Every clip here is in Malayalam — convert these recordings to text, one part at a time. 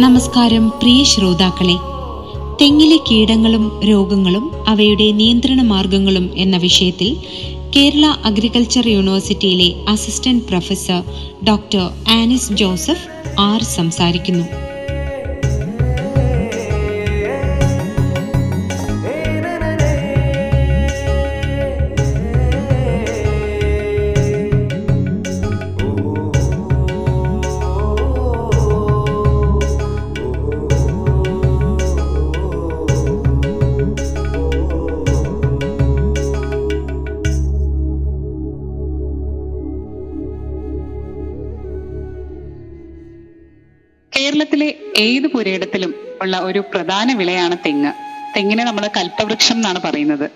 നമസ്കാരം പ്രിയ ശ്രോതാക്കളെ. തെങ്ങിലെ കീടങ്ങളും രോഗങ്ങളും അവയുടെ നിയന്ത്രണ മാർഗങ്ങളും എന്ന വിഷയത്തിൽ കേരള അഗ്രികൾച്ചർ യൂണിവേഴ്സിറ്റിയിലെ assistant professor doctor Anis Joseph R സംസാരിക്കുന്നു. കേരളത്തിലെ ഏത് പുരയിടത്തിലും ഉള്ള ഒരു പ്രധാന വിളയാണ് തെങ്ങ്. തെങ്ങിനെ നമ്മൾ കൽപ്പവൃക്ഷം എന്നാണ് പറയുന്നത്.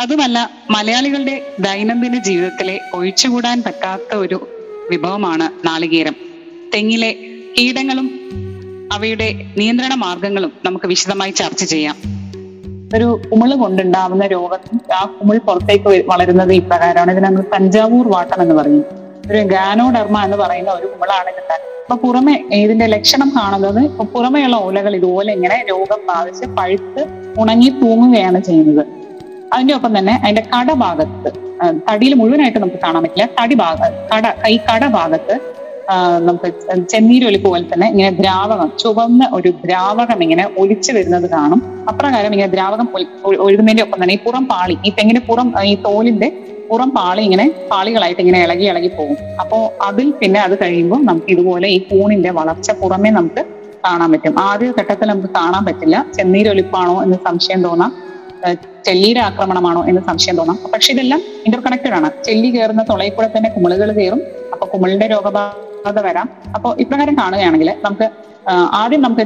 അതുമല്ല മലയാളികളുടെ ദൈനംദിന ജീവിതത്തിലെ ഒഴിച്ചുകൂടാൻ പറ്റാത്ത ഒരു വിഭവമാണ് നാളികേരം. തെങ്ങിലെ കീടങ്ങളും അവയുടെ നിയന്ത്രണ മാർഗങ്ങളും നമുക്ക് വിശദമായി ചർച്ച ചെയ്യാം. ഒരു കുമിൾ കൊണ്ടുണ്ടാവുന്ന രോഗം ആ കുമിൾ പുറത്തേക്ക് വളരുന്നത് ഇപ്രകാരമാണ്. ഇതിനെ നമ്മൾ തഞ്ചാവൂർ വാട്ടം എന്ന് പറയും. ഒരു ഗാനോഡർമ എന്ന് പറയുന്ന ഒരു കുമിളാണ് ഇതിന്റെ അപ്പൊ പുറമെ ഇതിന്റെ ലക്ഷണം കാണുന്നത് ഇപ്പൊ പുറമെയുള്ള ഓലകൾ ഇതുപോലെ ഇങ്ങനെ രോഗം ബാധിച്ച് പഴുത്ത് ഉണങ്ങി തൂങ്ങുകയാണ് ചെയ്യുന്നത്. അതിന്റെ ഒപ്പം തന്നെ അതിന്റെ കടഭാഗത്ത് തടിയിൽ മുഴുവനായിട്ട് നമുക്ക് കാണാൻ പറ്റില്ല. തടി ഭാഗ കട ഈ കടഭാഗത്ത് നമുക്ക് ചെന്നീരൊലിപ്പ് പോലെ തന്നെ ഇങ്ങനെ ദ്രാവകം ചുവന്ന ഒരു ദ്രാവകം ഇങ്ങനെ ഒലിച്ചു വരുന്നത് കാണും. അപ്രകാരം ഇങ്ങനെ ദ്രാവകം ഒഴുകുന്നതിന്റെ ഒപ്പം തന്നെ ഈ പുറം പാളി ഈ തെങ്ങിന്റെ പുറം ഈ തോലിന്റെ പുറം പാളി ഇങ്ങനെ പാളികളായിട്ട് ഇങ്ങനെ ഇളകി ഇളകി പോകും. അപ്പോൾ അതിൽ പിന്നെ അത് കഴിയുമ്പോൾ നമുക്ക് ഇതുപോലെ ഈ കൂണിന്റെ വളർച്ച പുറമേ നമുക്ക് കാണാൻ പറ്റും. ആദ്യ ഘട്ടത്തിൽ നമുക്ക് കാണാൻ പറ്റില്ല. ചെന്നീരൊലിപ്പാണോ എന്ന് സംശയം തോന്നാം. ചെല്ലീര ആക്രമണമാണോ എന്ന് സംശയം തോന്നാം. പക്ഷെ ഇതെല്ലാം ഇന്റർ കണക്റ്റഡ് ആണ്. ചെല്ലി കയറുന്ന തുളയിൽ കൂടെ തന്നെ കുമിളുകൾ കയറും. അപ്പൊ കുമിളിന്റെ രോഗബാധ വരാം. അപ്പോൾ ഇപ്രകാരം കാണുകയാണെങ്കിൽ നമുക്ക് ആദ്യം നമുക്ക്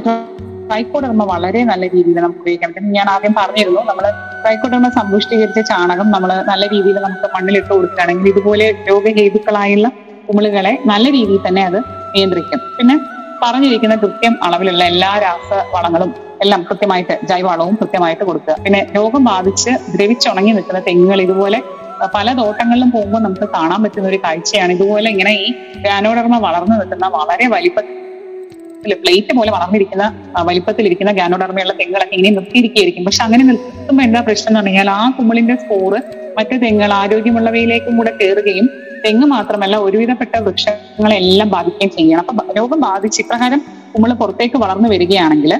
ട്രൈക്കോഡർമ വളരെ നല്ല രീതിയിൽ നമുക്ക് ഉപയോഗിക്കാൻ പറ്റും. ഞാൻ ആദ്യം പറഞ്ഞിരുന്നു നമ്മൾ ട്രൈക്കോഡർമ സമ്പുഷ്ടീകരിച്ച ചാണകം നമ്മൾ നല്ല രീതിയിൽ നമുക്ക് മണ്ണിലിട്ട് കൊടുക്കുകയാണെങ്കിൽ ഇതുപോലെ രോഗഹേതുക്കളായുള്ള കുമിളുകളെ നല്ല രീതിയിൽ തന്നെ അത് നിയന്ത്രിക്കും. പിന്നെ പറഞ്ഞിരിക്കുന്ന കൃത്യം അളവിലുള്ള എല്ലാ രാസവളങ്ങളും എല്ലാം കൃത്യമായിട്ട് ജൈവവളവും കൃത്യമായിട്ട് കൊടുക്കുക. പിന്നെ രോഗം ബാധിച്ച് ദ്രവിച്ചുണങ്ങി നിൽക്കുന്ന തെങ്ങുകൾ ഇതുപോലെ പല തോട്ടങ്ങളിലും പോകുമ്പോൾ നമുക്ക് കാണാൻ പറ്റുന്ന ഒരു കാഴ്ചയാണ്. ഇതുപോലെ ഇങ്ങനെ ഈ ഗാനോഡർമ വളർന്നു നിൽക്കുന്ന വളരെ വലിപ്പത്തിൽ പ്ലേറ്റ് പോലെ വളർന്നിരിക്കുന്ന വലിപ്പത്തിലിരിക്കുന്ന ഗാനോഡർമയുള്ള തെങ്ങുകളൊക്കെ ഇങ്ങനെ നിർത്തിയിരിക്കുകയായിരിക്കും. പക്ഷെ അങ്ങനെ നിർത്തുമ്പോൾ എന്താ പ്രശ്നം എന്ന് പറഞ്ഞാൽ ആ കുമ്പിളിന്റെ സ്പോറ് മറ്റ് തെങ്ങുകൾ ആരോഗ്യമുള്ളവയിലേക്കും കൂടെ കയറുകയും തെങ്ങ് മാത്രമല്ല ഒരുവിധപ്പെട്ട വൃക്ഷങ്ങളെല്ലാം ബാധിക്കുകയും ചെയ്യണം. അപ്പൊ രോഗം ബാധിച്ച് ഇപ്രകാരം കുമിൾ പുറത്തേക്ക് വളർന്നു വരികയാണെങ്കിൽ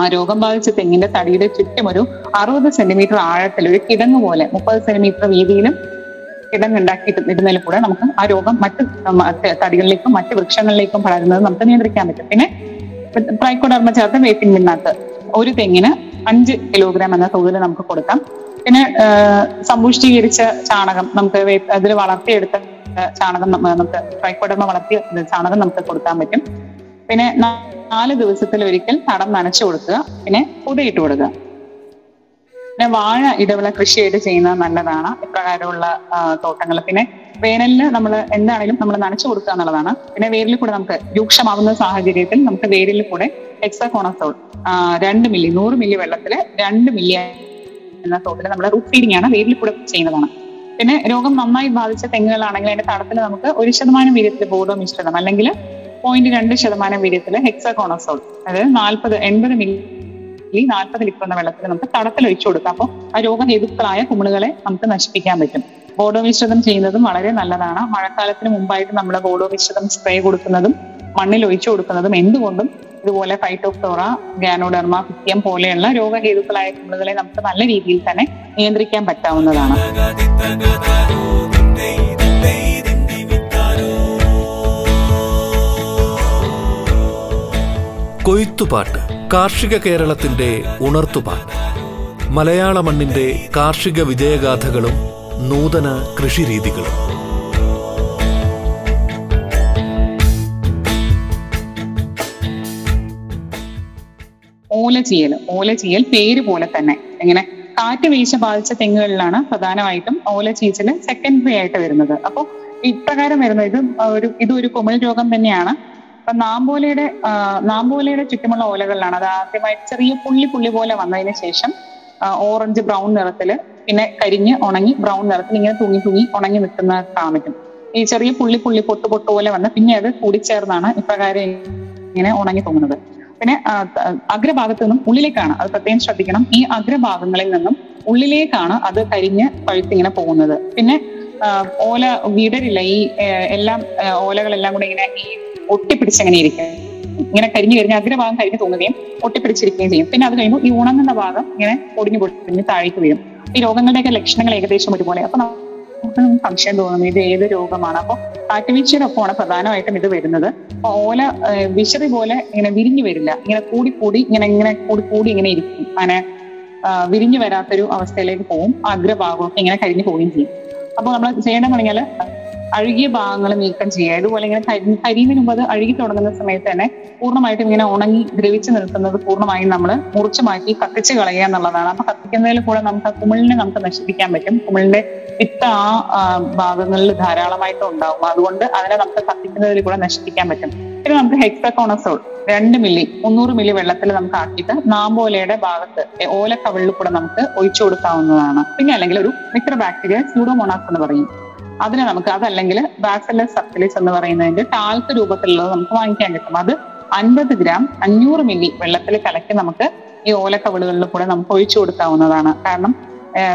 ആ രോഗം ബാധിച്ച തെങ്ങിന്റെ തടിയുടെ ചുറ്റും ഒരു അറുപത് സെന്റിമീറ്റർ ആഴത്തിൽ ഒരു കിടങ്ങ് പോലെ മുപ്പത് സെന്റിമീറ്റർ വീതിയിലും കിടങ്ങ് ഉണ്ടാക്കി ഇടുന്നതിൽ കൂടെ നമുക്ക് ആ രോഗം മറ്റ് തടികളിലേക്കും മറ്റ് വൃക്ഷങ്ങളിലേക്കും പടരുന്നത് നമുക്ക് നിയന്ത്രിക്കാൻ പറ്റും. പിന്നെ ട്രൈക്കോഡർമ ചേർത്ത് വേപ്പിൻ പിണ്ണാക്ക് ഒരു തെങ്ങിന് അഞ്ച് കിലോഗ്രാം എന്ന തോതിൽ നമുക്ക് കൊടുക്കാം. പിന്നെ സമ്പുഷ്ടീകരിച്ച ചാണകം നമുക്ക് അതിൽ വളർത്തിയെടുത്ത ചാണകം നമുക്ക് ട്രൈക്കോഡർമ വളർത്തിയ ചാണകം നമുക്ക് കൊടുക്കാൻ പറ്റും. പിന്നെ നാല് ദിവസത്തിൽ ഒരിക്കൽ തടം നനച്ചു കൊടുക്കുക. പിന്നെ പുതയിട്ട് കൊടുക്കുക. പിന്നെ വാഴ ഇടവിള കൃഷിയായിട്ട് ചെയ്യുന്നത് നല്ലതാണ്. ഇപ്രകാരമുള്ള തോട്ടങ്ങൾ. പിന്നെ വേനലിന് നമ്മൾ എന്താണെങ്കിലും നമ്മൾ നനച്ചു കൊടുക്കുക എന്നുള്ളതാണ്. പിന്നെ വേരിൽ കൂടെ നമുക്ക് രൂക്ഷമാവുന്ന സാഹചര്യത്തിൽ നമുക്ക് വേരിൽ കൂടെ ഹെക്സാകോണസോൾ രണ്ട് മില്ലി നൂറ് മില്ലി വെള്ളത്തിൽ രണ്ട് മില്ലി എന്ന തോട്ടിൽ നമ്മൾ റൂട്ട് ഫീഡിംഗ് ആണ് വേരിൽ കൂടെ ചെയ്യുന്നതാണ്. പിന്നെ രോഗം നന്നായി ബാധിച്ച തെങ്ങുകളാണെങ്കിൽ അതിന്റെ തടത്തിൽ നമുക്ക് ഒരു ശതമാനം വീര്യത്തിൽ ബോധോ മിശ്രിതം അല്ലെങ്കിൽ പോയിന്റ് രണ്ട് ശതമാനം വീര്യത്തിൽ ഹെക്സകോണസോൾ അതായത് നാൽപ്പത് എൺപത് മില്ലി നാൽപ്പത് ലിറ്റർ എന്ന വെള്ളത്തിൽ നമുക്ക് തടത്തിൽ ഒഴിച്ചു കൊടുക്കാം. അപ്പോൾ ആ രോഗഹേതുക്കളായ കുമിളുകളെ നമുക്ക് നശിപ്പിക്കാൻ പറ്റും. ബോഡോ മിശ്രിതം ചെയ്യുന്നതും വളരെ നല്ലതാണ്. മഴക്കാലത്തിന് മുമ്പായിട്ട് നമ്മൾ ബോഡോ മിശ്രിതം സ്പ്രേ കൊടുക്കുന്നതും മണ്ണിൽ ഒഴിച്ചു കൊടുക്കുന്നതും എന്തുകൊണ്ടും ഇതുപോലെ ഫൈറ്റോക്സോറ ഗാനോഡർമ ഫിത്യം പോലെയുള്ള രോഗഹേതുക്കളായ കുമിളുകളെ നമുക്ക് നല്ല രീതിയിൽ തന്നെ നിയന്ത്രിക്കാൻ പറ്റാവുന്നതാണ്. കൊയ്ത്തുപാട്ട് കാർഷിക കേരളത്തിന്റെ ഉണർത്തുപാട്ട്. മലയാള മണ്ണിന്റെ കാർഷിക വിജയഗാഥകളും നൂതന കൃഷിരീതികളും. ഓലചീയൽ ഓലചീയൽ പേര് പോലെ തന്നെ. ഇങ്ങനെ കാറ്റ് വീഴ്ച ബാധിച്ച തെങ്ങുകളിലാണ് പ്രധാനമായിട്ടും ഓല ചീച്ചൽ സെക്കൻഡറി ആയിട്ട് വരുന്നത്. അപ്പോൾ ഇപ്രകാരം വരുന്ന ഇത് ഒരു ഇതൊരു കുമിൾ രോഗം തന്നെയാണ്. അപ്പൊ നാമ്പോലയുടെ നാമ്പോലയുടെ ചുറ്റുമുള്ള ഓലകളിലാണ്. അത് ആദ്യമായിട്ട് ചെറിയ പുള്ളി പുള്ളി പോലെ വന്നതിന് ശേഷം ഓറഞ്ച് ബ്രൗൺ നിറത്തിൽ പിന്നെ കരിഞ്ഞ് ഉണങ്ങി ബ്രൗൺ നിറത്തിൽ ഇങ്ങനെ തൂങ്ങി തൂങ്ങി ഉണങ്ങി നിൽക്കുന്ന കാണാൻ പറ്റും ഈ ചെറിയ പുള്ളി പുള്ളി പൊട്ട് പൊട്ട് പോലെ വന്ന് പിന്നെ അത് കൂടിച്ചേർന്നാണ് ഇപ്രകാരം ഇങ്ങനെ ഉണങ്ങി തോന്നുന്നത് പിന്നെ അഗ്രഭാഗത്ത് നിന്നും ഉള്ളിലേക്കാണ്. അത് പ്രത്യേകം ശ്രദ്ധിക്കണം. ഈ അഗ്രഭാഗങ്ങളിൽ നിന്നും ഉള്ളിലേക്കാണ് അത് കരിഞ്ഞ് പഴുത്തിങ്ങനെ പോകുന്നത്. പിന്നെ ഓല വിടരില്ല. ഈ എല്ലാം ഓലകളെല്ലാം കൂടെ ഇങ്ങനെ ഈ ഒട്ടിപ്പിടിച്ചങ്ങനെ ഇരിക്കും. ഇങ്ങനെ കരിഞ്ഞു കരിഞ്ഞ് അഗ്രഭാഗം കരിഞ്ഞു തോന്നുകയും ഒട്ടിപ്പിടിച്ചിരിക്കുകയും ചെയ്യും. പിന്നെ അത് കഴിയുമ്പോൾ ഈ ഉണങ്ങുന്ന ഭാഗം ഇങ്ങനെ പൊടിഞ്ഞു പൊടിഞ്ഞ് താഴേക്ക് വീഴും. ഈ രോഗങ്ങളുടെയൊക്കെ ലക്ഷണങ്ങൾ ഏകദേശം ഒരുപോലെ. അപ്പൊ നമുക്ക് സംശയം തോന്നുന്നു ഇത് ഏത് രോഗമാണ്? അപ്പൊ കാറ്റുവീഴ്ചയുടെ ഒപ്പമാണ് പ്രധാനമായിട്ടും ഇത് വരുന്നത്. അപ്പൊ ഓല വിശറി പോലെ ഇങ്ങനെ വിരിഞ്ഞു വരില്ല. ഇങ്ങനെ കൂടി കൂടി ഇങ്ങനെ ഇങ്ങനെ കൂടി കൂടി ഇങ്ങനെ ഇരിക്കും. അങ്ങനെ വിരിഞ്ഞു വരാത്തൊരു അവസ്ഥയിലേക്ക് പോകും അഗ്രഭാഗമൊക്കെ ഇങ്ങനെ കരിഞ്ഞു പോവുകയും ചെയ്യും. അപ്പോൾ നമ്മൾ ചെയ്യേണ്ടതെന്ന് പറഞ്ഞാൽ അഴുകിയ ഭാഗങ്ങൾ നീക്കം ചെയ്യുക. ഇതുപോലെ ഇങ്ങനെ കരി കരിയുന്നതിന് മുമ്പ് അത് അഴുകി തുടങ്ങുന്ന സമയത്ത് തന്നെ പൂർണമായിട്ടും ഇങ്ങനെ ഉണങ്ങി ദ്രവിച്ചു നിൽക്കുന്നത് പൂർണമായും നമ്മൾ മുറിച്ചു മാറ്റി കത്തിച്ച് കളയുക എന്നുള്ളതാണ്. അപ്പൊ കത്തിക്കുന്നതിൽ കൂടെ നമുക്ക് കുമിളിനെ നമുക്ക് നശിപ്പിക്കാൻ പറ്റും. കുമിളിന്റെ വിത്ത് ആ ഭാഗങ്ങളിൽ ധാരാളമായിട്ട് ഉണ്ടാവും. അതുകൊണ്ട് അതിനെ നമുക്ക് കത്തിക്കുന്നതിൽ കൂടെ നശിപ്പിക്കാൻ പറ്റും. പിന്നെ നമുക്ക് ഹെക്സക്കോണസോൾ രണ്ട് മില്ലി മുന്നൂറ് മില്ലി വെള്ളത്തിൽ നമുക്ക് ആക്കിയിട്ട് നാമ്പോലയുടെ ഭാഗത്ത് ഓല ഓലക്കവിളിൽ കൂടെ നമുക്ക് ഒഴിച്ചു കൊടുക്കാവുന്നതാണ്. പിന്നെ അല്ലെങ്കിൽ ഒരു മിത്ര ബാക്ടീരിയ സ്യൂഡോമോണാസ് എന്ന് പറയും. അതിനെ നമുക്ക് അതല്ലെങ്കിൽ ബാസിലസ് സബ്റ്റിലിസ് എന്ന് പറയുന്നതിന്റെ താഴത്തെ രൂപത്തിലുള്ളത് നമുക്ക് വാങ്ങിക്കാൻ കിട്ടും. അത് അൻപത് ഗ്രാം അഞ്ഞൂറ് മില്ലി വെള്ളത്തിൽ കലക്കി നമുക്ക് ഈ ഓലക്കവിളുകളിൽ കൂടെ നമുക്ക് ഒഴിച്ചു കൊടുക്കാവുന്നതാണ്. കാരണം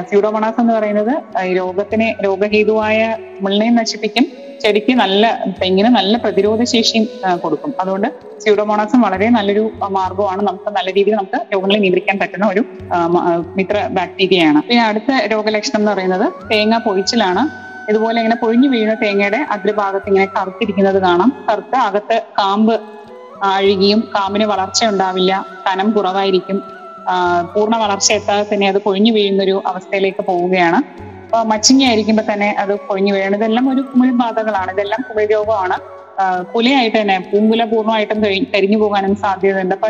സ്യൂഡോമോണാസ് എന്ന് പറയുന്നത് രോഗത്തിനെ രോഗഹേതുവായ മുള്ളിനെ നശിപ്പിക്കും ചെടിക്ക് നല്ല തെങ്ങിന് നല്ല പ്രതിരോധ ശേഷിയും കൊടുക്കും. അതുകൊണ്ട് സ്യൂഡോമോണാസും വളരെ നല്ലൊരു മാർഗമാണ് നമുക്ക് നല്ല രീതിയിൽ നമുക്ക് രോഗങ്ങളെ നിയന്ത്രിക്കാൻ പറ്റുന്ന ഒരു മിത്ര ബാക്ടീരിയയാണ് പിന്നെ അടുത്ത രോഗലക്ഷണം എന്ന് പറയുന്നത് തേങ്ങ പൊഴിച്ചിലാണ്. ഇതുപോലെ ഇങ്ങനെ പൊഴിഞ്ഞു വീഴുന്ന തേങ്ങയുടെ അഗ്രഭാഗത്ത് ഇങ്ങനെ കറുത്തിരിക്കുന്നത് കാണാം. കറുത്ത അകത്ത് കാമ്പ് അഴുകിയും കാമ്പിന് വളർച്ച ഉണ്ടാവില്ല. കനം കുറവായിരിക്കും. പൂർണ വളർച്ച എത്താതെ തന്നെ അത് പൊഴിഞ്ഞു വീഴുന്ന ഒരു അവസ്ഥയിലേക്ക് പോവുകയാണ്. അപ്പൊ മച്ചിങ്ങ ആയിരിക്കുമ്പോൾ തന്നെ അത് പൊഴിഞ്ഞു വീഴണം. ഇതെല്ലാം ഒരു കുമിൾബാധകളാണ്. ഇതെല്ലാം കുമിൾ രോഗമാണ് കുലയായിട്ട് തന്നെ പൂങ്കുല പൂർണമായിട്ടും കരിഞ്ഞു പോകാനും സാധ്യതയുണ്ട്. അപ്പൊ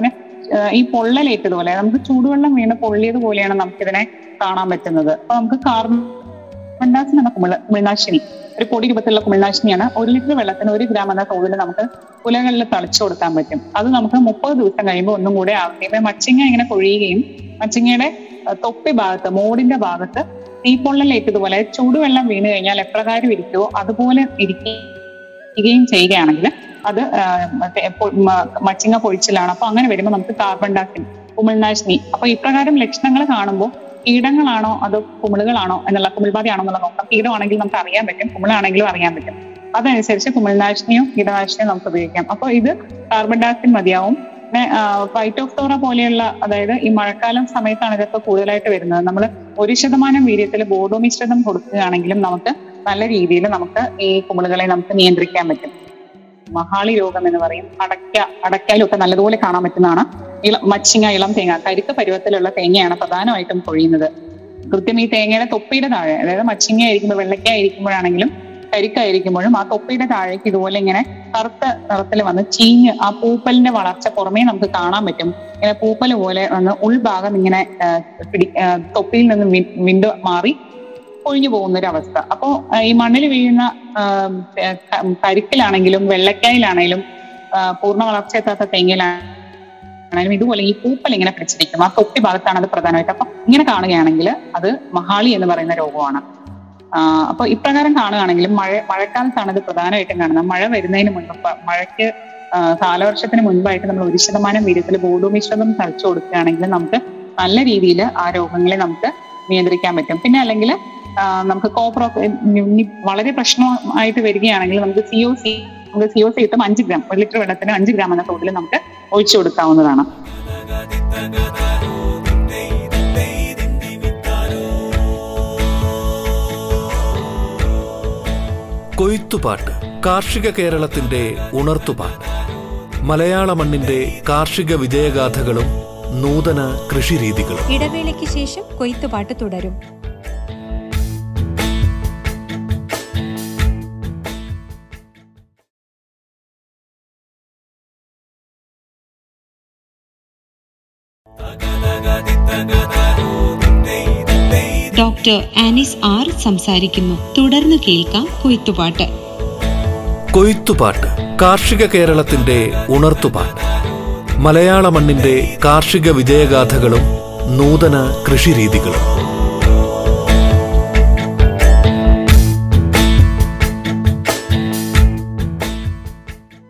ഈ പൊള്ളലേറ്റതുപോലെ നമുക്ക് ചൂടുവെള്ളം വീണ് പൊള്ളിയത് പോലെയാണ് നമുക്കിതിനെ കാണാൻ പറ്റുന്നത്. അപ്പൊ നമുക്ക് കാർബൺ എന്ന കുമിള കുമിൾനാശിനി. ഒരു കോടി രൂപത്തിലുള്ള കുമിൾനാശിനിയാണ്. ഒരു ലിറ്റർ വെള്ളത്തിന് ഒരു ഗ്രാം എന്ന തോതിൽ നമുക്ക് കുലകളിൽ തളിച്ചു കൊടുക്കാൻ പറ്റും. അത് നമുക്ക് മുപ്പത് ദിവസം കഴിയുമ്പോൾ ഒന്നും കൂടെ ആവുകയും മച്ചിങ്ങ ഇങ്ങനെ കൊഴിയുകയും മച്ചിങ്ങയുടെ തൊപ്പി ഭാഗത്ത് മോടിന്റെ ഭാഗത്ത് തീപ്പൊള്ളലേറ്റതുപോലെ ചൂടുവെള്ളം വീണ് കഴിഞ്ഞാൽ എപ്രകാരം ഇരിക്കുമോ അതുപോലെ ഇരിക്കുകയും ചെയ്യുകയാണെങ്കിൽ അത് മച്ചിങ്ങ പൊഴിച്ചിലാണ്. അപ്പൊ അങ്ങനെ വരുമ്പോൾ നമുക്ക് കാർബൺ ഡാക്സിൻ കുമിൾനാശിനി. അപ്പൊ ഇപ്രകാരം ലക്ഷണങ്ങൾ കാണുമ്പോൾ കീടങ്ങളാണോ അതോ കുമിളുകളാണോ എന്നുള്ള കുമിൾബാധയാണോ എന്നുള്ള നോക്കാം. കീടമാണെങ്കിൽ നമുക്ക് അറിയാൻ പറ്റും കുമിളാണെങ്കിലും അറിയാൻ പറ്റും. അതനുസരിച്ച് കുമിൾനാശിനിയോ കീടനാശിനിയോ നമുക്ക് ഉപയോഗിക്കാം. അപ്പോൾ ഇത് കാർബൺ ഡൈഓക്സൈഡ് മതിയാവും. പിന്നെ ഫൈറ്റോഫ്തോറ പോലെയുള്ള അതായത് ഈ മഴക്കാലം സമയത്താണ് ഇതൊക്കെ കൂടുതലായിട്ട് വരുന്നത്. നമ്മൾ ഒരു ശതമാനം വീര്യത്തിൽ ബോധോമിശ്രിതം കൊടുക്കുകയാണെങ്കിലും നമുക്ക് നല്ല രീതിയിൽ നമുക്ക് ഈ കുമിളുകളെ നമുക്ക് നിയന്ത്രിക്കാൻ പറ്റും. മഹാളി രോഗം എന്ന് പറയും. അടയ്ക്ക അടയ്ക്കാലൊക്കെ നല്ലതുപോലെ കാണാൻ പറ്റുന്നതാണ്. ഇള മച്ചിങ്ങ ഇളം തേങ്ങ കരുത്ത പരുവത്തിലുള്ള തേങ്ങയാണ് പ്രധാനമായിട്ടും കൊഴിയുന്നത്. കൃത്യം ഈ തേങ്ങയുടെ തൊപ്പിയുടെ താഴെ അതായത് മച്ചിങ്ങ ആയിരിക്കുമ്പോൾ വെള്ളയ്ക്ക ആയിരിക്കുമ്പോഴാണെങ്കിലും കരിക്കായിരിക്കുമ്പോഴും ആ തൊപ്പിയുടെ താഴേക്ക് ഇതുപോലെ ഇങ്ങനെ കറുത്ത നിറത്തിൽ വന്ന് ചീഞ്ഞ് ആ പൂപ്പലിന്റെ വളർച്ച പുറമേ നമുക്ക് കാണാൻ പറ്റും. ഇങ്ങനെ പൂപ്പൽ പോലെ വന്ന് ഉൾഭാഗം ഇങ്ങനെ തൊപ്പിയിൽ നിന്ന് വിൻഡോ മാറി ഒഴിഞ്ഞു പോകുന്ന ഒരു അവസ്ഥ അപ്പോ ഈ മണ്ണിൽ വീഴുന്ന കരിക്കിലാണെങ്കിലും വെള്ളക്കായിലാണെങ്കിലും പൂർണ വളർച്ച എത്താത്ത തെങ്ങിലാണെങ്കിലും ഇതുപോലെ ഈ പൂപ്പൽ ഇങ്ങനെ പിടിച്ചിരിക്കും. ആ തൊപ്പി ഭാഗത്താണ് അത് പ്രധാനമായിട്ട്. അപ്പൊ ഇങ്ങനെ കാണുകയാണെങ്കിൽ അത് മഹാളി എന്ന് പറയുന്ന രോഗമാണ്. അപ്പൊ ഇപ്രകാരം കാണുകയാണെങ്കിലും മഴ മഴക്കാലത്താണ് ഇത് പ്രധാനമായിട്ടും കാണുന്നത്. മഴ വരുന്നതിന് മുൻപ് മഴയ്ക്ക് കാലവർഷത്തിന് മുൻപായിട്ട് നമ്മൾ ഒരു ശതമാനം വീര്യത്തിൽ ഗോഡുമിശ്രിതം തളിച്ചു കൊടുക്കുകയാണെങ്കിൽ നമുക്ക് നല്ല രീതിയിൽ ആ രോഗങ്ങളെ നമുക്ക് നിയന്ത്രിക്കാൻ പറ്റും. പിന്നെ അല്ലെങ്കിൽ നമുക്ക് കോപ്പർ വളരെ പ്രശ്നമായിട്ട് വരികയാണെങ്കിൽ നമുക്ക് സി ഒ സി നമുക്ക് സി ഒ സി കിട്ടും അഞ്ച് ഗ്രാം ഒരു ലിറ്റർ വെള്ളത്തിന് അഞ്ച് ഗ്രാം എന്ന തോതിൽ നമുക്ക് ഒഴിച്ചു കൊടുക്കാവുന്നതാണ്. കൊയ്ത്തുപാട്ട് കാർഷിക കേരളത്തിന്റെ ഉണർത്തുപാട്ട്. മലയാള മണ്ണിന്റെ കാർഷിക വിജയഗാഥകളും നൂതന കൃഷിരീതികളും. ഇടവേളയ്ക്ക് ശേഷം കൊയ്ത്തുപാട്ട് തുടരും. ഡോക്ടർ ആനിസ് ആർ സംസാരിക്കുന്നു. തുടർന്ന് കേൾക്കാം കൊയ്ത്തുപാട്ട്. കൊയ്ത്തുപാട്ട് കാർഷിക കേരളത്തിന്റെ ഉണർത്തുപാട്ട്. മലയാള മണ്ണിന്റെ കാർഷിക വിജയഗാഥകളും നൂതന കൃഷിരീതികളും.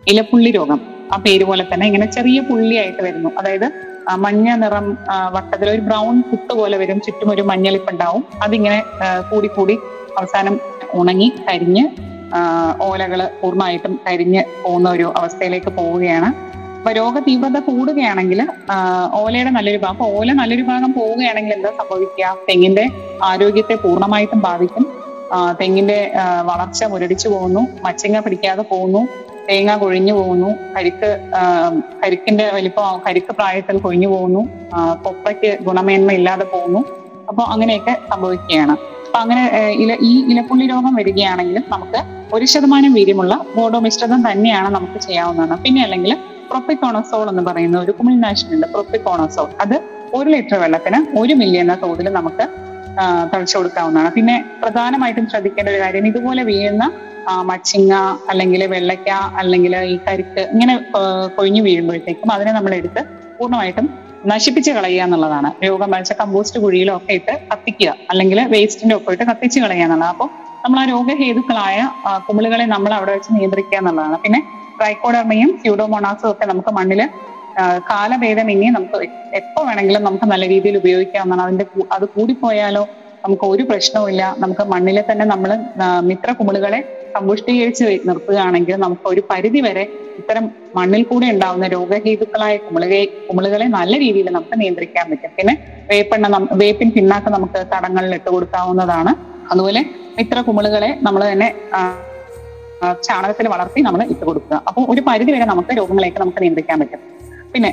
ഇലപ്പുള്ളി രോഗം. ആ പേര് പോലെ തന്നെ ഇങ്ങനെ ചെറിയ പുള്ളിയായിട്ട് വരുന്നു. അതായത് മഞ്ഞ നിറം വട്ടത്തിൽ ഒരു ബ്രൗൺ കുത്ത് പോലെ വരും. ചുറ്റും ഒരു മഞ്ഞളിപ്പ് ഉണ്ടാവും അതിങ്ങനെ കൂടി കൂടി അവസാനം ഉണങ്ങി കരിഞ്ഞ് ഓലകൾ പൂർണമായിട്ടും കരിഞ്ഞ് പോകുന്ന ഒരു അവസ്ഥയിലേക്ക് പോവുകയാണ്. അപ്പൊ രോഗ തീവ്രത കൂടുകയാണെങ്കിൽ ഓലയുടെ നല്ലൊരു ഭാഗം അപ്പൊ ഓല നല്ലൊരു ഭാഗം പോവുകയാണെങ്കിൽ എന്താ സംഭവിക്കുക? തെങ്ങിന്റെ ആരോഗ്യത്തെ പൂർണമായിട്ടും ബാധിക്കും. തെങ്ങിന്റെ വളർച്ച മുരടിച്ചു പോകുന്നു. മച്ചിങ്ങ പിടിക്കാതെ പോകുന്നു. തേങ്ങ കൊഴിഞ്ഞു പോകുന്നു കരിക്ക് കരിക്കിന്റെ വലിപ്പം കരിക്ക് പ്രായത്തിൽ കൊഴിഞ്ഞു പോകുന്നു കൊപ്പയ്ക്ക് ഗുണമേന്മ ഇല്ലാതെ പോകുന്നു അപ്പോൾ അങ്ങനെയൊക്കെ സംഭവിക്കുകയാണ്. അപ്പൊ അങ്ങനെ ഇല ഈ ഇലപ്പുള്ളി രോഗം വരികയാണെങ്കിലും നമുക്ക് ഒരു ശതമാനം വീര്യമുള്ള ബോഡോ മിശ്രിതം തന്നെയാണ് നമുക്ക് ചെയ്യാവുന്നതാണ്. പിന്നെ അല്ലെങ്കിൽ പ്രൊപ്പിക്കോണസോൾ എന്ന് പറയുന്ന ഒരു കുമിൽനാശിനുണ്ട് പ്രൊപ്പിക്കോണസോൾ. അത് ഒരു ലിറ്റർ വെള്ളത്തിന് ഒരു മില്ലി എന്ന തോതിൽ നമുക്ക് തളിച്ചു കൊടുക്കാവുന്നതാണ്. പിന്നെ പ്രധാനമായിട്ടും ശ്രദ്ധിക്കേണ്ട ഒരു കാര്യം ഇതുപോലെ വീഴുന്ന മച്ചിങ്ങ അല്ലെങ്കിൽ വെള്ളയ്ക്ക അല്ലെങ്കിൽ ഈ കരിക്ക് ഇങ്ങനെ കൊഴിഞ്ഞു വീഴുമ്പോഴത്തേക്കും അതിനെ നമ്മൾ എടുത്ത് പൂർണമായിട്ടും നശിപ്പിച്ച് കളയുക എന്നുള്ളതാണ്. രോഗം വരച്ച കമ്പോസ്റ്റ് കുഴിയിലോ ഒക്കെ ഇട്ട് കത്തിക്കുക അല്ലെങ്കിൽ വേസ്റ്റിന്റെ ഒക്കെ ഇട്ട് കത്തിച്ച് കളയുക എന്നുള്ളതാണ്. അപ്പോൾ നമ്മൾ ആ രോഗഹേതുക്കളായ കുമിളുകളെ നമ്മൾ അവിടെ വെച്ച് നിയന്ത്രിക്കുക എന്നുള്ളതാണ്. പിന്നെ ട്രൈക്കോഡർമയും സ്യൂഡോമോണാസും ഒക്കെ നമുക്ക് മണ്ണിൽ ആ, ഇനി നമുക്ക് എപ്പോ വേണമെങ്കിലും നമുക്ക് നല്ല രീതിയിൽ ഉപയോഗിക്കാവുന്നതാണ്. അതിന്റെ അത് കൂടിപ്പോയാലോ നമുക്ക് ഒരു പ്രശ്നവുമില്ല നമുക്ക് മണ്ണിലെ തന്നെ നമ്മൾ മിത്ര കുമിളുകളെ സമ്പുഷ്ടീകരിച്ച് നിർത്തുകയാണെങ്കിൽ നമുക്ക് ഒരു പരിധി വരെ ഇത്തരം മണ്ണിൽ കൂടെ ഉണ്ടാവുന്ന രോഗഹേതുക്കളായ കുമിളുകെ കുമിളുകളെ നല്ല രീതിയിൽ നമുക്ക് നിയന്ത്രിക്കാൻ പറ്റും. പിന്നെ വേപ്പെണ്ണ വേപ്പിൻ പിണ്ണാക്ക് നമുക്ക് തടങ്ങളിൽ ഇട്ട് കൊടുക്കാവുന്നതാണ്. അതുപോലെ മിത്ര കുമിളുകളെ നമ്മൾ തന്നെ ചാണകത്തിൽ വളർത്തി നമ്മൾ ഇട്ട് കൊടുക്കുക. അപ്പോൾ ഒരു പരിധി വരെ നമുക്ക് രോഗങ്ങളെയൊക്കെ നമുക്ക് നിയന്ത്രിക്കാൻ പറ്റും. പിന്നെ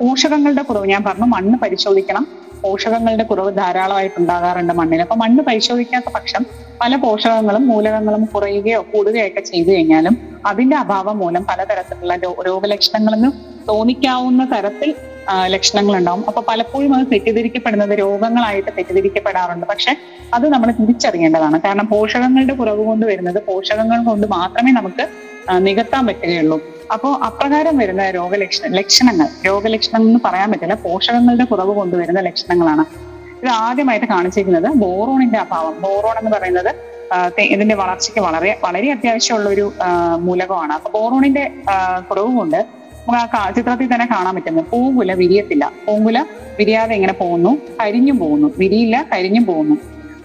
പോഷകങ്ങളുടെ കുറവ്. ഞാൻ പറഞ്ഞു മണ്ണ് പരിശോധിക്കണം. പോഷകങ്ങളുടെ കുറവ് ധാരാളമായിട്ട് ഉണ്ടാകാറുണ്ട് മണ്ണിൽ അപ്പൊ മണ്ണ് പരിശോധിക്കാത്ത പക്ഷം പല പോഷകങ്ങളും മൂലകങ്ങളും കുറയുകയോ കൂടുകയോ ഒക്കെ ചെയ്തു കഴിഞ്ഞാലും അതിന്റെ അഭാവം മൂലം പലതരത്തിലുള്ള രോഗലക്ഷണങ്ങളെന്ന് തോന്നിക്കാവുന്ന തരത്തിൽ ലക്ഷണങ്ങൾ ഉണ്ടാവും അപ്പൊ പലപ്പോഴും അത് തെറ്റിദ്ധരിക്കപ്പെടുന്നത് രോഗങ്ങളായിട്ട് തെറ്റിദ്ധരിക്കപ്പെടാറുണ്ട്. പക്ഷെ അത് നമ്മൾ തിരിച്ചറിയേണ്ടതാണ്. കാരണം പോഷകങ്ങളുടെ കുറവ് കൊണ്ട് വരുന്നത് പോഷകങ്ങൾ കൊണ്ട് മാത്രമേ നമുക്ക് നികത്താൻ പറ്റുകയുള്ളൂ. അപ്പോൾ അപ്രകാരം വരുന്ന രോഗലക്ഷണ ലക്ഷണങ്ങൾ രോഗലക്ഷണങ്ങൾ എന്ന് പറയാൻ പറ്റില്ല. പോഷകങ്ങളുടെ കുറവ് കൊണ്ടുവരുന്ന ലക്ഷണങ്ങളാണ്. ഇത് ആദ്യമായിട്ട് കാണിച്ചിരിക്കുന്നത് ബോറോണിന്റെ അഭാവം. ബോറോൺ എന്ന് പറയുന്നത് ഇതിന്റെ വളർച്ചയ്ക്ക് വളരെ വളരെ അത്യാവശ്യമുള്ള ഒരു മൂലകമാണ്. അപ്പൊ ബോറോണിന്റെ കുറവ് കൊണ്ട് നമുക്ക് ആ ചിത്രത്തിൽ തന്നെ കാണാൻ പറ്റുന്നു പൂങ്കുല വിരിയത്തില്ല. പൂങ്കുല വിരിയാതെ ഇങ്ങനെ പോകുന്നു കരിഞ്ഞും പോകുന്നു. വിരിയില്ല കരിഞ്ഞും പോകുന്നു.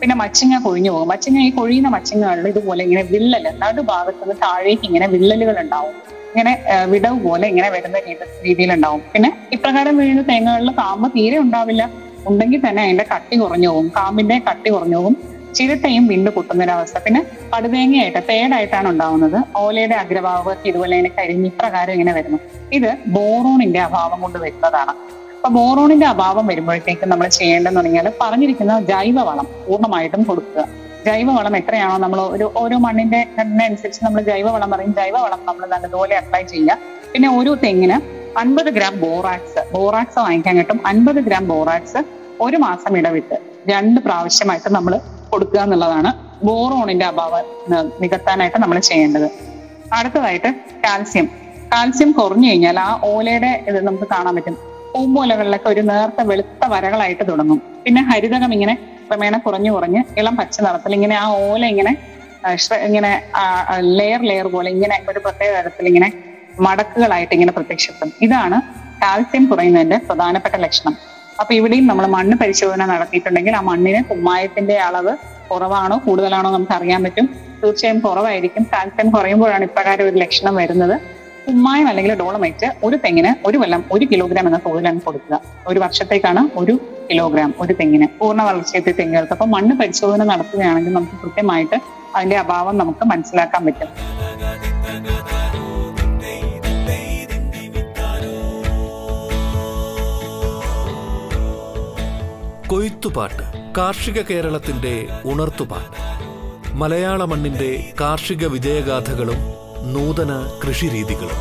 പിന്നെ മച്ചിങ്ങ കൊഴിഞ്ഞു പോകും. മച്ചിങ്ങ ഈ കൊഴിയുന്ന മച്ചിങ്ങകളിൽ ഇതുപോലെ ഇങ്ങനെ വിള്ളൽ. നടുഭാഗത്ത് നിന്ന് താഴേക്ക് ഇങ്ങനെ വിള്ളലുകൾ ഉണ്ടാവും ഇങ്ങനെ വിടവ് പോലെ ഇങ്ങനെ വരുന്ന രീതി രീതിയിലുണ്ടാവും. പിന്നെ ഇപ്രകാരം വീഴുന്ന തേങ്ങകളിൽ കാമ്പ് തീരെ ഉണ്ടാവില്ല. ഉണ്ടെങ്കിൽ തന്നെ അതിന്റെ കട്ടി കുറഞ്ഞു പോകും. കാമ്പിന്റെ കട്ടി കുറഞ്ഞു പോകും. ചിരട്ടയും വിണ്ടു പൊട്ടുന്ന ഒരു അവസ്ഥ പിന്നെ പടുതേങ്ങയായിട്ട് തേടായിട്ടാണ് ഉണ്ടാവുന്നത്. ഓലയുടെ അഗ്രഭാഗത്ത് ഇതുപോലെ ഇങ്ങനെ കരിഞ്ഞ് ഇപ്രകാരം ഇങ്ങനെ വരുന്നു. ഇത് ബോറോണിന്റെ അഭാവം കൊണ്ട് വരുന്നതാണ്. അപ്പൊ ബോറോണിന്റെ അഭാവം വരുമ്പോഴത്തേക്കും നമ്മൾ ചെയ്യേണ്ടതെന്ന് പറഞ്ഞാൽ പറഞ്ഞിരിക്കുന്ന ജൈവവളം പൂർണമായിട്ടും കൊടുക്കുക. ജൈവവളം എത്രയാണോ നമ്മൾ ഒരു ഓരോ മണ്ണിന്റെ അനുസരിച്ച് നമ്മൾ ജൈവവളം പറയും. ജൈവവളം നമ്മൾ നല്ലതുപോലെ അപ്ലൈ ചെയ്യുക. പിന്നെ ഓരോ തെങ്ങിന് അൻപത് ഗ്രാം ബോറാക്സ് ബോറാക്സ് വാങ്ങിക്കാൻ കിട്ടും അൻപത് ഗ്രാം ബോറാക്സ് ഒരു മാസം ഇടവിട്ട് രണ്ട് പ്രാവശ്യമായിട്ട് നമ്മൾ കൊടുക്കുക എന്നുള്ളതാണ് ബോറോണിന്റെ അഭാവം നികത്താനായിട്ട് നമ്മൾ ചെയ്യേണ്ടത്. അടുത്തതായിട്ട് കാൽസ്യം. കാൽസ്യം കുറഞ്ഞു കഴിഞ്ഞാൽ ആ ഓലയുടെ ഇത് നമുക്ക് കാണാൻ പറ്റും. പൂമ്പോലകളിലൊക്കെ ഒരു നേർത്ത വെളുത്ത വരകളായിട്ട് തുടങ്ങും. പിന്നെ ഹരിതകം ഇങ്ങനെ ക്രമേണ കുറഞ്ഞു കുറഞ്ഞ് ഇളം പച്ച നിറത്തിൽ ഇങ്ങനെ ആ ഓല ഇങ്ങനെ ഇങ്ങനെ ലെയർ ലെയർ പോലെ ഇങ്ങനെ ഒരു പ്രത്യേക തരത്തിൽ ഇങ്ങനെ മടക്കുകളായിട്ട് ഇങ്ങനെ പ്രത്യക്ഷപ്പെടും. ഇതാണ് കാൽസ്യം കുറയുന്നതിന്റെ പ്രധാനപ്പെട്ട ലക്ഷണം. അപ്പൊ ഇവിടെയും നമ്മൾ മണ്ണ് പരിശോധന നടത്തിയിട്ടുണ്ടെങ്കിൽ ആ മണ്ണിന് കുമ്മായത്തിന്റെ അളവ് കുറവാണോ കൂടുതലാണോ നമുക്ക് അറിയാൻ പറ്റും. തീർച്ചയായും കുറവായിരിക്കും. കാൽസ്യം കുറയുമ്പോഴാണ് ഇപ്രകാരം ഒരു ലക്ഷണം വരുന്നത്. കുമ്മായം അല്ലെങ്കിൽ ഡോളമൈറ്റ് ഒരു തെങ്ങിന് ഒരു കൊല്ലം ഒരു കിലോഗ്രാം എന്ന തോതിലാണ് കൊടുക്കുക. ഒരു വർഷത്തേക്കാണ് ഒരു കിലോഗ്രാം ഒരു തെങ്ങിന്. പൂർണ വളർച്ചയെത്തിയ തെങ്ങുകൾക്ക്. അപ്പൊ മണ്ണ് പരിശോധന നടത്തുകയാണെങ്കിൽ നമുക്ക് കൃത്യമായിട്ട് അതിന്റെ അഭാവം നമുക്ക് മനസ്സിലാക്കാൻ പറ്റും. കൊയ്ത്തുപാട്ട് കാർഷിക കേരളത്തിന്റെ ഉണർത്തുപാട്ട്. മലയാള മണ്ണിന്റെ കാർഷിക വിജയഗാഥകളും നൂതന കൃഷിരീതികളും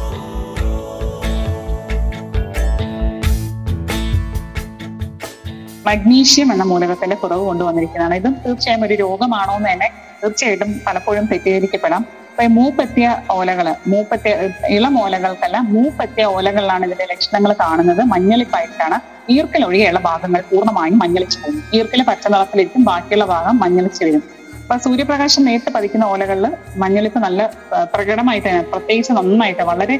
മഗ്നീഷ്യം എന്ന മൂലകത്തിന്റെ കുറവ് കൊണ്ടുവന്നിരിക്കുന്നതാണ്. ഇതും തീർച്ചയായും ഒരു രോഗമാണോ എന്ന് തന്നെ തീർച്ചയായിട്ടും പലപ്പോഴും തെറ്റിദ്ധരിക്കപ്പെടാം. അപ്പൊ മൂപ്പത്തിയ ഓലകൾ മൂപ്പത്തിയ ഇളം ഓലകൾക്കല്ല മൂപ്പത്തിയ ഓലകളിലാണ് ഇതിന്റെ ലക്ഷണങ്ങൾ കാണുന്നത്. മഞ്ഞളിപ്പായിട്ടാണ്. ഈർക്കൽ ഒഴികെയുള്ള ഭാഗങ്ങൾ പൂർണമായും മഞ്ഞളിച്ച് പോകും. ഈർക്കൽ പച്ച നിറത്തിലിരിക്കും ബാക്കിയുള്ള ഭാഗം മഞ്ഞളിച്ച് വരും. അപ്പൊ സൂര്യപ്രകാശം നേരിട്ട് പതിക്കുന്ന ഓലകളിൽ മഞ്ഞളിപ്പ് നല്ല പ്രകടമായിട്ട് തന്നെ പ്രത്യേകിച്ച് നന്നായിട്ട് വളരെ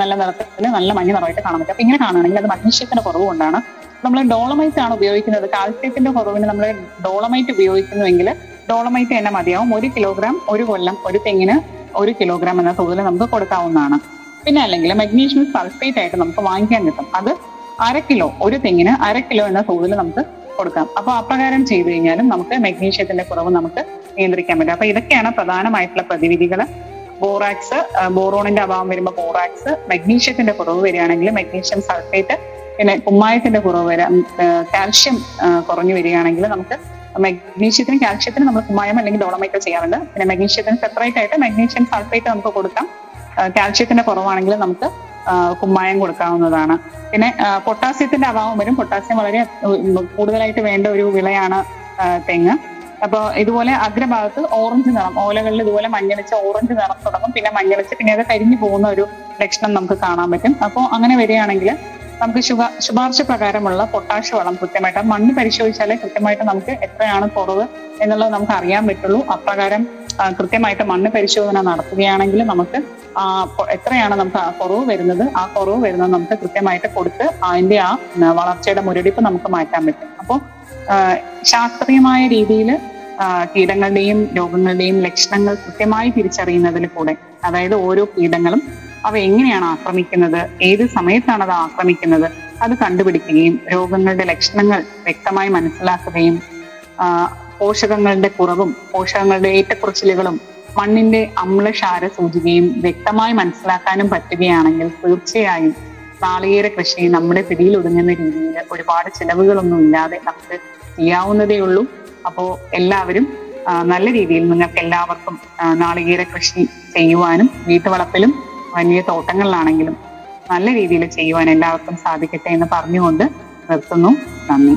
നല്ല നിറത്തിൽ നല്ല മഞ്ഞ നിറമായിട്ട് കാണാൻ പറ്റും. അപ്പൊ ഇങ്ങനെ കാണുകയാണെങ്കിൽ അത് മഗ്നീഷ്യത്തിന്റെ കുറവ് കൊണ്ടാണ് നമ്മൾ ഡോളമൈറ്റ് ആണ് ഉപയോഗിക്കുന്നത്. കാൽസ്യത്തിന്റെ കുറവിന് നമ്മൾ ഡോളമൈറ്റ് ഉപയോഗിക്കുന്നുവെങ്കിൽ ഡോളമൈറ്റ് തന്നെ മതിയാവും. ഒരു കിലോഗ്രാം ഒരു കൊല്ലം ഒരു തെങ്ങിന് ഒരു കിലോഗ്രാം എന്ന തോതിൽ നമുക്ക് കൊടുക്കാവുന്നതാണ്. പിന്നെ അല്ലെങ്കിൽ മഗ്നീഷ്യം സൾഫേറ്റ് ആയിട്ട് നമുക്ക് വാങ്ങിക്കാൻ കിട്ടും. അത് അര കിലോ ഒരു തെങ്ങിന് അര കിലോ എന്ന തോതിൽ നമുക്ക് കൊടുക്കാം. അപ്പൊ അപ്രകാരം ചെയ്തു കഴിഞ്ഞാലും നമുക്ക് മഗ്നീഷ്യത്തിന്റെ കുറവ് നമുക്ക് നിയന്ത്രിക്കാൻ പറ്റും. അപ്പൊ ഇതൊക്കെയാണ് പ്രധാനമായിട്ടുള്ള പ്രതിവിധികൾ ബോറാക്സ് ബോറോണിന്റെ അഭാവം വരുമ്പോൾ ബോറാക്സ് മഗ്നീഷ്യത്തിന്റെ കുറവ് വരികയാണെങ്കിൽ മഗ്നീഷ്യം സൾഫേറ്റ് പിന്നെ കുമ്മായത്തിന്റെ കുറവ് വരാം കാൽഷ്യം കുറഞ്ഞു വരികയാണെങ്കിൽ നമുക്ക് മഗ്നീഷ്യത്തിന് കാൽഷ്യത്തിന് നമ്മൾ കുമ്മായം അല്ലെങ്കിൽ ഡോളമൈറ്റ് ചെയ്യാറുണ്ട്. പിന്നെ മഗ്നീഷ്യത്തിന് സെപ്പറേറ്റ് ആയിട്ട് മഗ്നീഷ്യം സൾഫേറ്റ് നമുക്ക് കൊടുക്കാം. കാൽഷ്യത്തിന്റെ കുറവാണെങ്കിൽ നമുക്ക് കുമ്മായം കൊടുക്കാവുന്നതാണ്. പിന്നെ പൊട്ടാസ്യത്തിന്റെ അഭാവം വരും. പൊട്ടാസ്യം വളരെ കൂടുതലായിട്ട് വേണ്ട ഒരു വിളയാണ് തെങ്ങ്. അപ്പോൾ ഇതുപോലെ അഗ്രഭാഗത്ത് ഓറഞ്ച് നിറം ഓലകളിൽ ഇതുപോലെ മഞ്ഞളിച്ച് ഓറഞ്ച് നിറം തുടങ്ങും. പിന്നെ മഞ്ഞളിച്ച് പിന്നെ അത് കരിഞ്ഞു പോകുന്ന ഒരു ലക്ഷണം നമുക്ക് കാണാൻ പറ്റും. അപ്പോൾ അങ്ങനെ വരികയാണെങ്കിൽ നമുക്ക് ശുഭ ശുപാർശ പ്രകാരമുള്ള പൊട്ടാഷ് വളം കൃത്യമായിട്ട് മണ്ണ് പരിശോധിച്ചാലേ കൃത്യമായിട്ട് നമുക്ക് എത്രയാണ് കുറവ് എന്നുള്ളത് നമുക്ക് അറിയാൻ പറ്റുള്ളൂ. അപ്രകാരം കൃത്യമായിട്ട് മണ്ണ് പരിശോധന നടത്തുകയാണെങ്കിൽ നമുക്ക് എത്രയാണ് നമുക്ക് കുറവ് വരുന്നത്? ആ കുറവ് വരുന്നത് നമുക്ക് കൃത്യമായിട്ട് കൊടുത്ത് അതിന്റെ ആ വളർച്ചയുടെ മുരടിപ്പ് നമുക്ക് മാറ്റാൻ പറ്റും. അപ്പോൾ ശാസ്ത്രീയമായ രീതിയിൽ കീടങ്ങളുടെയും രോഗങ്ങളുടെയും ലക്ഷണങ്ങൾ കൃത്യമായി തിരിച്ചറിയുന്നതിൽ കൂടെ അതായത് ഓരോ കീടങ്ങളും അവ എങ്ങനെയാണ് ആക്രമിക്കുന്നത് ഏത് സമയത്താണ് അത് ആക്രമിക്കുന്നത് അത് കണ്ടുപിടിക്കുകയും രോഗങ്ങളുടെ ലക്ഷണങ്ങൾ വ്യക്തമായി മനസ്സിലാക്കുകയും പോഷകങ്ങളുടെ കുറവും പോഷകങ്ങളുടെ ഏറ്റക്കുറച്ചിലുകളും മണ്ണിന്റെ അമ്ലക്ഷാര സൂചികയും വ്യക്തമായി മനസ്സിലാക്കാനും പറ്റുകയാണെങ്കിൽ തീർച്ചയായും നാളികേര കൃഷി നമ്മുടെ പിടിയിൽ ഒതുങ്ങുന്ന രീതിയിൽ ഒരുപാട് ചിലവുകളൊന്നും ഇല്ലാതെ നമുക്ക് ചെയ്യാവുന്നതേ ഉള്ളൂ. അപ്പോൾ എല്ലാവരും നല്ല രീതിയിൽ നിങ്ങൾക്ക് എല്ലാവർക്കും നാളികേര കൃഷി ചെയ്യുവാനും വീട്ടുവളപ്പിലും വലിയ തോട്ടങ്ങളിലാണെങ്കിലും നല്ല രീതിയിൽ ചെയ്യുവാൻ എല്ലാവർക്കും സാധിക്കട്ടെ എന്ന് പറഞ്ഞുകൊണ്ട് നിർത്തുന്നു. നന്ദി.